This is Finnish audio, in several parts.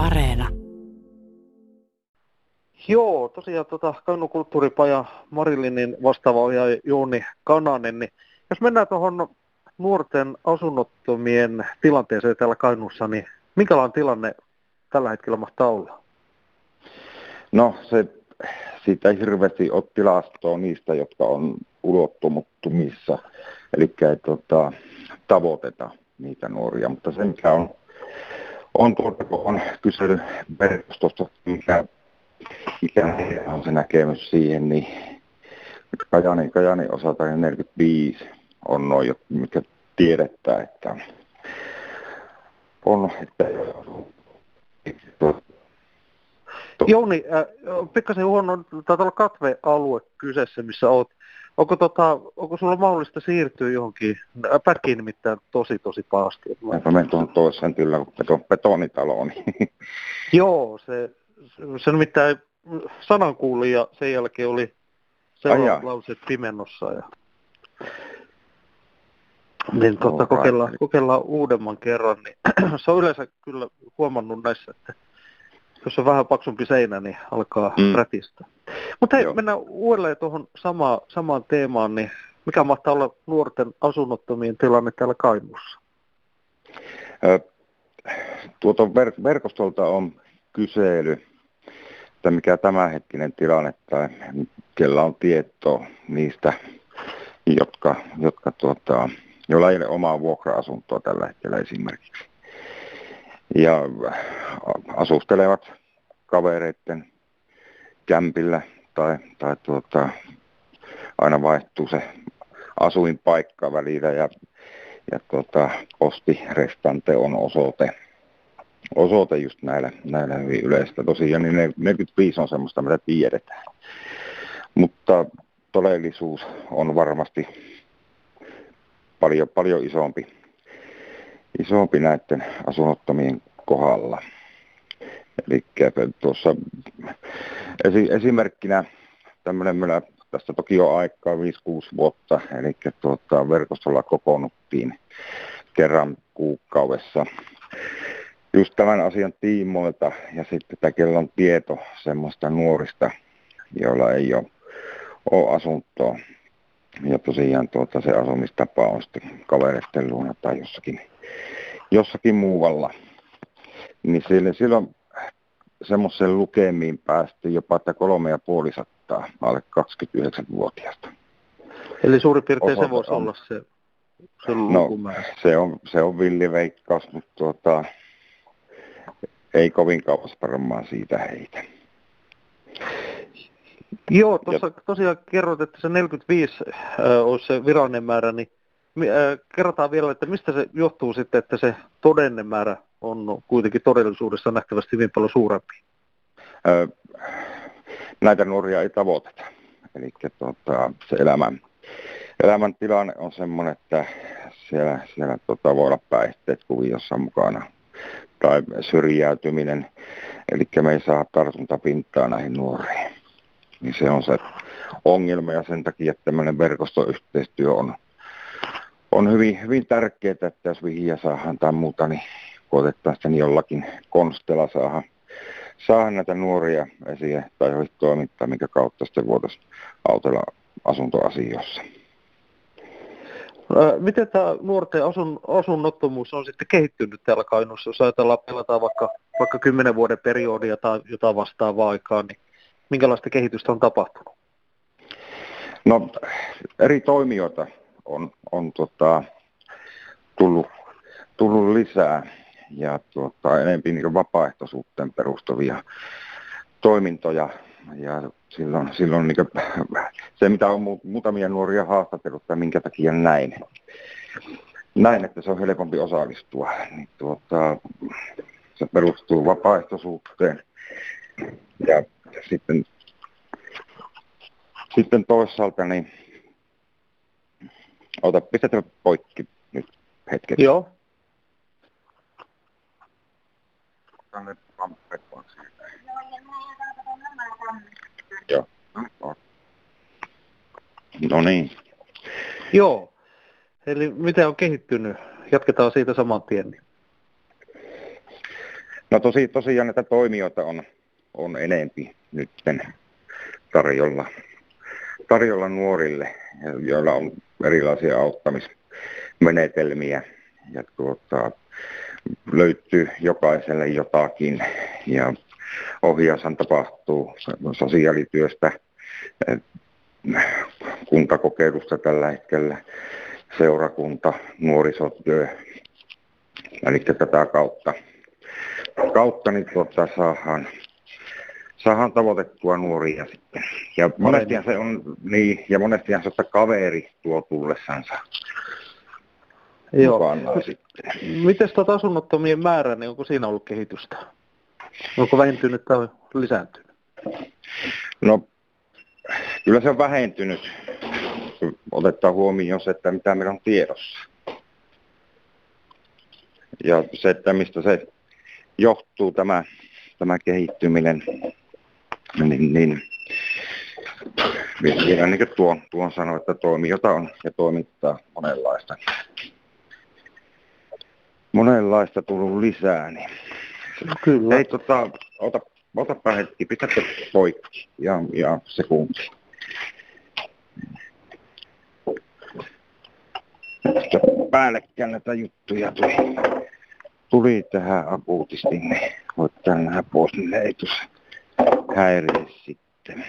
Areena. Joo, tosiaan tota, Kainun kulttuuripaja Marilinin vastaava ohjaaja Jouni Kananen, niin jos mennään tuohon nuorten asunnottomien tilanteeseen täällä Kainuussa, niin minkälainen tilanne tällä hetkellä mahtaa olla? No se, siitä ei hirveästi ole tilastoa niistä, jotka on ulottumuttumissa, eli ei tota, tavoiteta niitä nuoria, mutta se mikä on, on, tuota, kun on kyselyverkostosta, mikä, mikä on se näkemys siihen, niin Kajani, Kajani osalta 45 on noin, mikä tiedetään, että on, että Jouni, äh, pikkasen huono, taitaa olla katvealue kyseessä, missä olet. Onko, tota, onko sulla mahdollista siirtyä johonkin, äh, pätkiin nimittäin tosi tosi pahasti? Mä menen tuohon toiseen kyllä, kun betonitalo on. Joo, se, se nimittäin sanan kuuli ja sen jälkeen oli seuraavat lauseet pimennossa. Ja... Niin tota, kokeillaan, kokeillaan uudemman kerran. Niin se on yleensä kyllä huomannut näissä, että jos on vähän paksumpi seinä, niin alkaa mm. rätistä. Mutta hei, Joo. mennään uudelleen tuohon sama, samaan teemaan, niin mikä mahtaa olla nuorten asunnottomien tilanne täällä Kainuussa? tuota ver- verkostolta on kysely, että mikä tämänhetkinen tilanne tai kellä on tietoa niistä, jotka, jotka tuota, joilla ei ole omaa vuokra-asuntoa tällä hetkellä esimerkiksi. Ja asustelevat kavereiden kämpillä tai, tai tuota, aina vaihtuu se asuinpaikka välillä ja, ja tuota, postirestante on osoite, osoite just näillä, näillä hyvin yleistä. Tosiaan niin 45 on semmoista, mitä tiedetään. Mutta todellisuus on varmasti paljon, paljon isompi, isompi näiden asunnottomien kohdalla. Eli tuossa esi- esimerkkinä tämmöinen meillä tästä toki on aikaa 5-6 vuotta, eli tuota, verkostolla kokoonnuttiin kerran kuukaudessa just tämän asian tiimoilta ja sitten tämä kello on tieto semmoista nuorista, joilla ei ole, ole asuntoa. Ja tosiaan tuota, se asumistapa on sitten kavereiden luona tai jossakin, jossakin muualla. Niin silloin, silloin semmoisen lukemiin päästiin jopa että kolme ja puoli sattaa alle 29-vuotiaasta. Eli suurin piirtein Osalta se voisi on, olla se, se no, se on, se on villiveikkaus, mutta tuota, ei kovin kauas varmaan siitä heitä. Joo, tuossa tosiaan kerroit, että se 45 äh, olisi se virallinen määrä, niin äh, kerrotaan vielä, että mistä se johtuu sitten, että se todellinen määrä on kuitenkin todellisuudessa nähtävästi hyvin paljon suurempi? Äh, näitä nuoria ei tavoiteta. Eli tuota, se elämän, elämän tilanne on sellainen, että siellä, siellä tuota, voi olla päihteet kuviossa mukana tai syrjäytyminen, eli me ei saa tartuntapintaa näihin nuoriin niin se on se ongelma ja sen takia että tämmöinen verkostoyhteistyö on, on hyvin, hyvin tärkeää, että jos vihiä saadaan tai muuta, niin koetetaan sitten jollakin konstella saada, saada näitä nuoria esiin tai toimittaa, minkä kautta sitten voitaisiin autella asuntoasioissa. Miten tämä nuorten asun, asunnottomuus on sitten kehittynyt täällä Kainuussa, jos ajatellaan pelataan vaikka, vaikka 10 vuoden periodia tai jotain vastaavaa aikaa, niin minkälaista kehitystä on tapahtunut? No eri toimijoita on, on tota, tullut, tullut lisää ja tuota, enemmän niin vapaaehtoisuuteen perustuvia toimintoja. Ja silloin, silloin niin se, mitä on muutamia nuoria haastatellut tai minkä takia näin, näin, että se on helpompi osallistua, niin tuota, se perustuu vapaaehtoisuuteen ja sitten, sitten toisaalta, niin ota, pistetään poikki nyt hetkeksi. Joo. Tänne Joo. No niin. Joo. Eli miten on kehittynyt? Jatketaan siitä saman tien. No tosi, tosiaan näitä toimijoita on, on enempi nyt tarjolla, tarjolla nuorille, joilla on erilaisia auttamismenetelmiä. Ja tuota, löytyy jokaiselle jotakin. Ja ohjaushan tapahtuu sosiaalityöstä, kuntakokeilusta tällä hetkellä, seurakunta, nuorisotyö, eli tätä kautta, kautta niin tuota, saadaan, saadaan tavoitettua nuoria sitten. Ja monestihan se on, niin, ja monestihan se, että kaveri tuo tullessansa Joo. Miten tuota asunnottomien määrä, niin onko siinä ollut kehitystä? Onko vähentynyt tai lisääntynyt? No, kyllä se on vähentynyt, otetaan huomioon se, että mitä meillä on tiedossa. Ja se, että mistä se johtuu tämä, tämä kehittyminen, niin, niin vielä niin kuin tuon, tuon sanoi, että toimijota on ja toimittaa monenlaista. Monenlaista tullut lisää, niin Kyllä. Hei, tota, ota, otapa hetki, pitäkö poikki ja, ja sekunti. päällekkäin näitä juttuja tuli, tuli tähän akuutisti, niin voittaa nämä pois, niin ei tuossa häiriä sitten.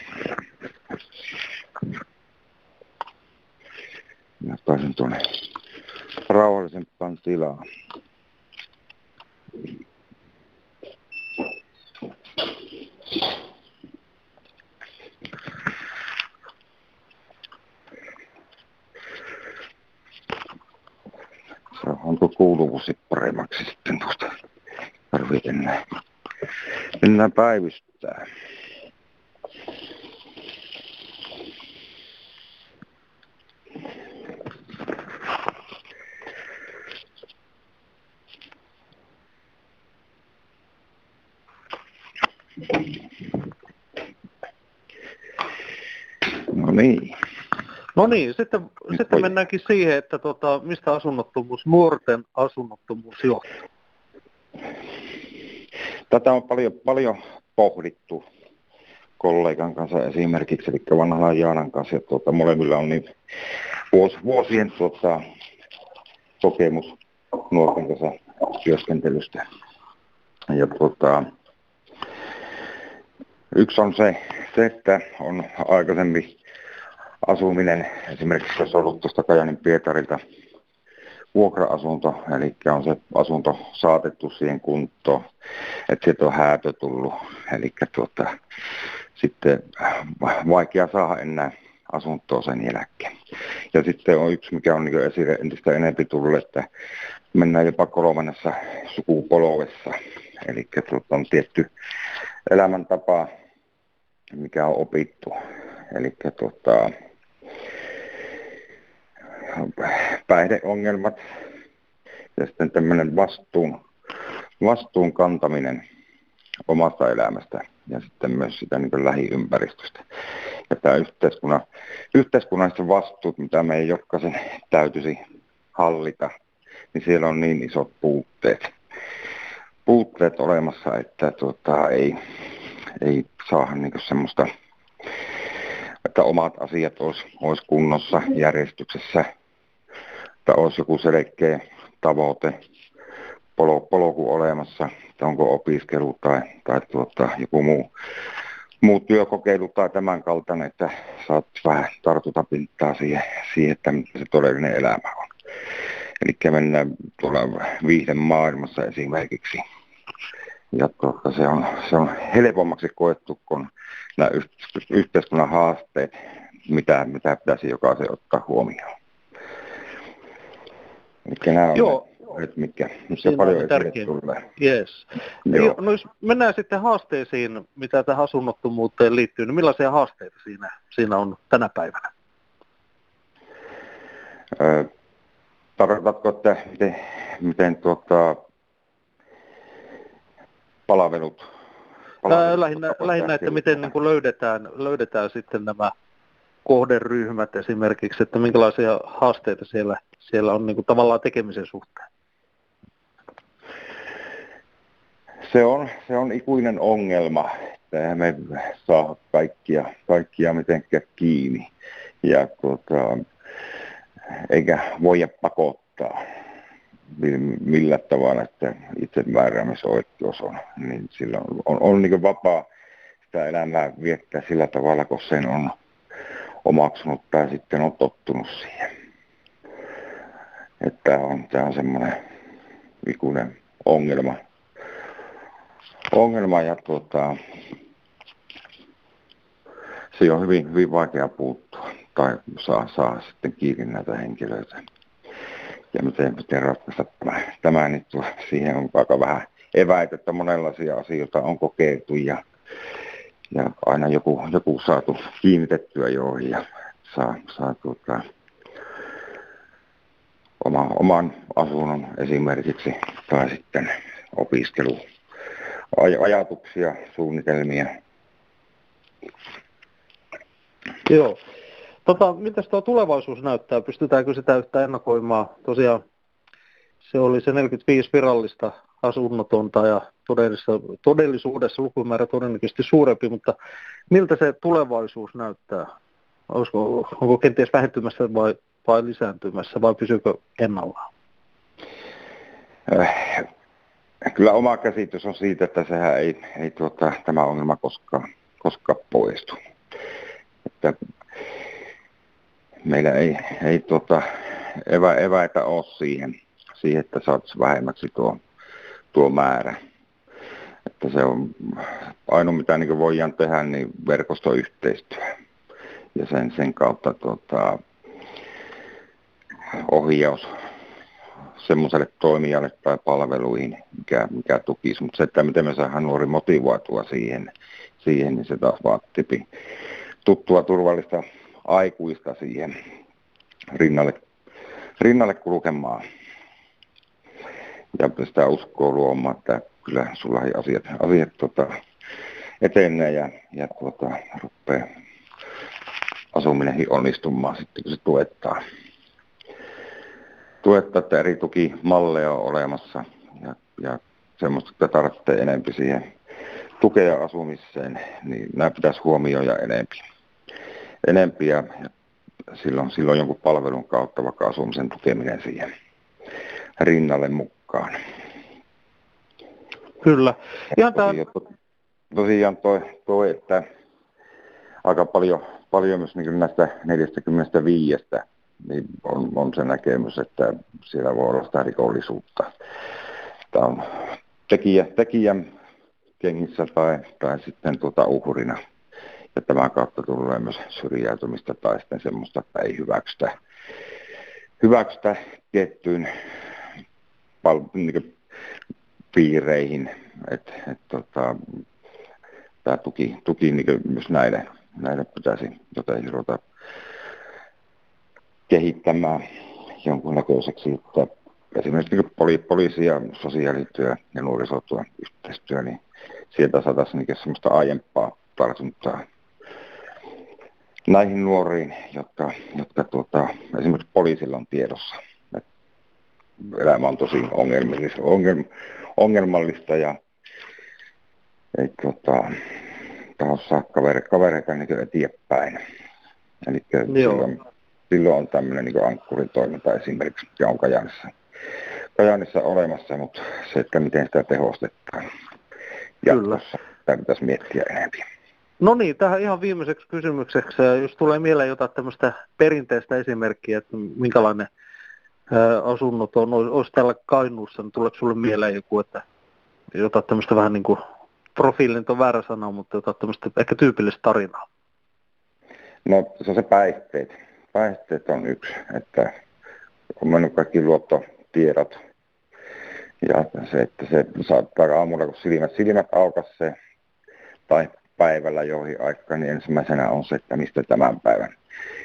Mä pääsen tuonne rauhallisempaan tilaan. onko kuuluvuus paremmaksi sitten tuosta. Tarvii enää, enää päivystää. No niin. No niin, sitten, sitten mennäänkin siihen, että tota, mistä asunnottomuus, nuorten asunnottomuus johtuu. Tätä on paljon, paljon pohdittu kollegan kanssa esimerkiksi, eli vanhalla Jaanan kanssa. Ja tuota, molemmilla on niin vuos, vuosien tuota, kokemus nuorten kanssa työskentelystä. Ja tuota, yksi on se, se, että on aikaisemmin asuminen, esimerkiksi jos on ollut tuosta Kajanin Pietarilta vuokra-asunto, eli on se asunto saatettu siihen kuntoon, että sieltä on häätö tullut, eli tuota, sitten vaikea saada enää asuntoa sen jälkeen. Ja sitten on yksi, mikä on niin esille entistä enemmän tullut, että mennään jopa kolmannessa sukupolvessa. Eli tuota, on tietty elämäntapa, mikä on opittu. Eli tuota, päihdeongelmat ja sitten tämmöinen vastuun, vastuun kantaminen omasta elämästä ja sitten myös sitä niin lähiympäristöstä. Ja tämä yhteiskunnan, yhteiskunnalliset vastuut, mitä meidän jokaisen täytyisi hallita, niin siellä on niin isot puutteet, puutteet olemassa, että tuota, ei, ei saa niin semmoista, että omat asiat olisi, olisi kunnossa, järjestyksessä, että olisi joku selkeä tavoite, polo, polku olemassa, että onko opiskelu tai, tai tuota, joku muu, muu työkokeilu tai tämän kaltainen, että saat vähän tartuta pintaa siihen, siihen että mitä se todellinen elämä on. Eli mennään tuolla viihden maailmassa esimerkiksi. Ja tuota, se, on, se on helpommaksi koettu kuin nämä yhteiskunnan haasteet, mitä, mitä pitäisi jokaisen ottaa huomioon. Mitkä nämä Joo. on ne, mitkä, missä paljon esille tulee. Yes. Joo. No jos mennään sitten haasteisiin, mitä tähän asunnottomuuteen liittyy, niin millaisia haasteita siinä, siinä on tänä päivänä? Ö, tarkoitatko, että miten, miten tuota, palvelut, palvelut lähinnä, lähinnä, että miten niin kuin löydetään, löydetään sitten nämä kohderyhmät esimerkiksi, että minkälaisia haasteita siellä, siellä on niin kuin tavallaan tekemisen suhteen? Se on, se on ikuinen ongelma, että me saa kaikkia, kaikkia mitenkään kiinni. Ja tuota, eikä voida pakottaa millä tavalla, että itsemääräämisoikeus on, niin silloin on, on, on niin vapaa sitä elämää viettää sillä tavalla, kun sen on omaksunut tai sitten on tottunut siihen. Että on, tämä on semmoinen ikuinen ongelma. Ongelma ja tuota, se on hyvin, hyvin vaikea puuttua tai saa, saa sitten kiinni näitä henkilöitä. Ja miten, miten ratkaista tämä, tämä niin tuo, siihen on aika vähän eväitä, että monenlaisia asioita on kokeiltu ja, ja aina joku, joku saatu kiinnitettyä joihin ja saa, saa tuota, oma, oman asunnon esimerkiksi tai sitten opiskelu ajatuksia, suunnitelmia. Joo. Tota, mitäs tuo tulevaisuus näyttää? Pystytäänkö sitä yhtä ennakoimaan? Tosiaan se oli se 45 virallista asunnotonta ja todellisuudessa lukumäärä todennäköisesti suurempi, mutta miltä se tulevaisuus näyttää? Olisiko, onko kenties vähentymässä vai, vai lisääntymässä vai pysyykö ennallaan? Äh, kyllä oma käsitys on siitä, että sehän ei, ei tuota, tämä ongelma koskaan, koskaan poistu. Että meillä ei, ei tuota, evä, eväitä ole siihen, siihen että saataisiin vähemmäksi tuo, tuo määrä. Että se on ainoa, mitä niin voidaan tehdä, niin verkostoyhteistyö. Ja sen, sen kautta tuota, ohjaus semmoiselle toimijalle tai palveluihin, mikä, mikä tukisi. Mutta se, että miten me saadaan nuori motivoitua siihen, siihen niin se taas vaatii tuttua turvallista aikuista siihen rinnalle, rinnalle kulkemaan. Ja sitä uskoa luomaan, että kyllä sulla asiat, asiat tota, etenee ja, ja tuota, rupeaa asuminenkin onnistumaan sitten, kun se tuettaa. Tuettaa, että eri tukimalleja on olemassa ja, ja semmoista, että tarvitsee enempi siihen tukea asumiseen, niin nämä pitäisi huomioida enempi enempi ja, silloin, silloin jonkun palvelun kautta vaikka asumisen tukeminen siihen rinnalle mukaan. Kyllä. Ihan tosiaan, tosiaan toi, toi, että aika paljon, paljon myös niin näistä 45 niin on, on se näkemys, että siellä voi olla sitä rikollisuutta. Tämä on tekijä, tekijän kengissä tai, tai sitten tuota uhrina ja tämän kautta tulee myös syrjäytymistä tai sitten semmoista, että ei hyväksytä, hyväksytä tiettyyn pal- niin piireihin, että et, tota, tämä tuki, tuki niin myös näille, näille pitäisi jotenkin ruveta kehittämään jonkunnäköiseksi, että esimerkiksi niin poli, poliisi ja sosiaalityö ja nuorisotyö yhteistyö, niin sieltä saataisiin niin semmoista aiempaa tartuntaa näihin nuoriin, jotka, jotka tuota, esimerkiksi poliisilla on tiedossa. Et elämä on tosi ongelmallista, ongelm, ongelmallista ja ei tuota, saa kavere, kavereita niin eteenpäin. Eli silloin, silloin, on tämmöinen niin ankkuritoiminta esimerkiksi, mikä on Kajanissa, Kajanissa olemassa, mutta se, että miten sitä tehostetaan jatkossa, tämä pitäisi miettiä enemmän. No niin, tähän ihan viimeiseksi kysymykseksi, jos tulee mieleen jotain tämmöistä perinteistä esimerkkiä, että minkälainen asunnot on, olisi täällä Kainuussa, niin tuleeko sinulle mieleen joku, että jotain tämmöistä vähän niin kuin, profiilin on väärä sana, mutta jotain tämmöistä ehkä tyypillistä tarinaa? No se on se päihteet. Päihteet on yksi, että on mennyt kaikki luottotiedot ja se, että se saattaa aamulla, kun silmät, silmät aukas se, tai päivällä joihin aikaan, niin ensimmäisenä on se, että mistä tämän päivän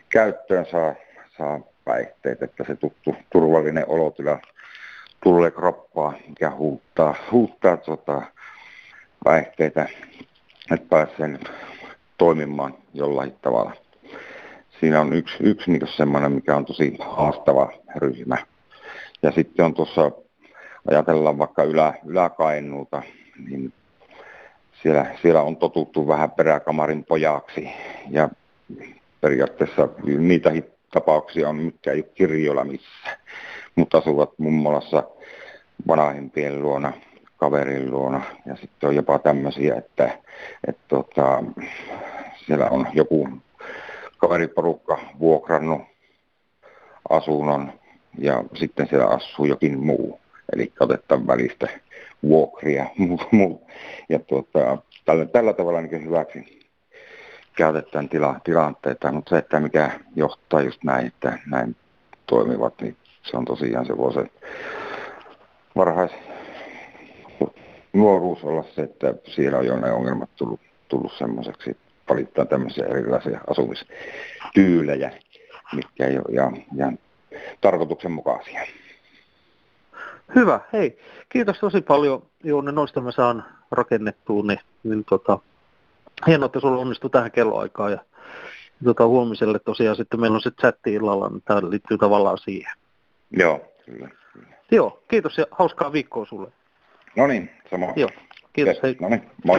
käyttöön saa, saa päihteet, että se tuttu turvallinen olotila tulee kroppaa, mikä huuttaa, huuttaa tota, päihteitä, että pääsee toimimaan jollain tavalla. Siinä on yksi, yksi niin semmoinen, mikä on tosi haastava ryhmä. Ja sitten on tuossa, ajatellaan vaikka ylä, yläkainuuta, niin siellä, siellä on totuttu vähän peräkamarin pojaksi ja periaatteessa niitä tapauksia on, mitkä ei ole kirjoilla missä, mutta asuvat mummolassa vanhempien luona, kaverin luona. Ja sitten on jopa tämmöisiä, että, että tota, siellä on joku kaveriporukka vuokrannut asunnon ja sitten siellä asuu jokin muu. Eli otetaan välistä vuokria ja tuota, tällä, tällä tavalla niin hyväksi käytetään tila, tilanteita, mutta se, että mikä johtaa just näin, että näin toimivat, niin se on tosiaan se vuosi varhais nuoruus olla se, että siellä on jo ne ongelmat tullut, tullut semmoiseksi, valittaa tämmöisiä erilaisia asumistyylejä, mitkä ei ole ja, ja tarkoituksenmukaisia. Hyvä, hei. Kiitos tosi paljon Jouni, noista mä saan rakennettua, niin, niin tota, hienoa, että sulla onnistui tähän kelloaikaan ja tota, huomiselle tosiaan sitten meillä on se chatti illalla, niin tämä liittyy tavallaan siihen. Joo, kyllä. Joo, kiitos ja hauskaa viikkoa sulle. No niin, sama. Joo, kiitos. Hei. No niin, moi.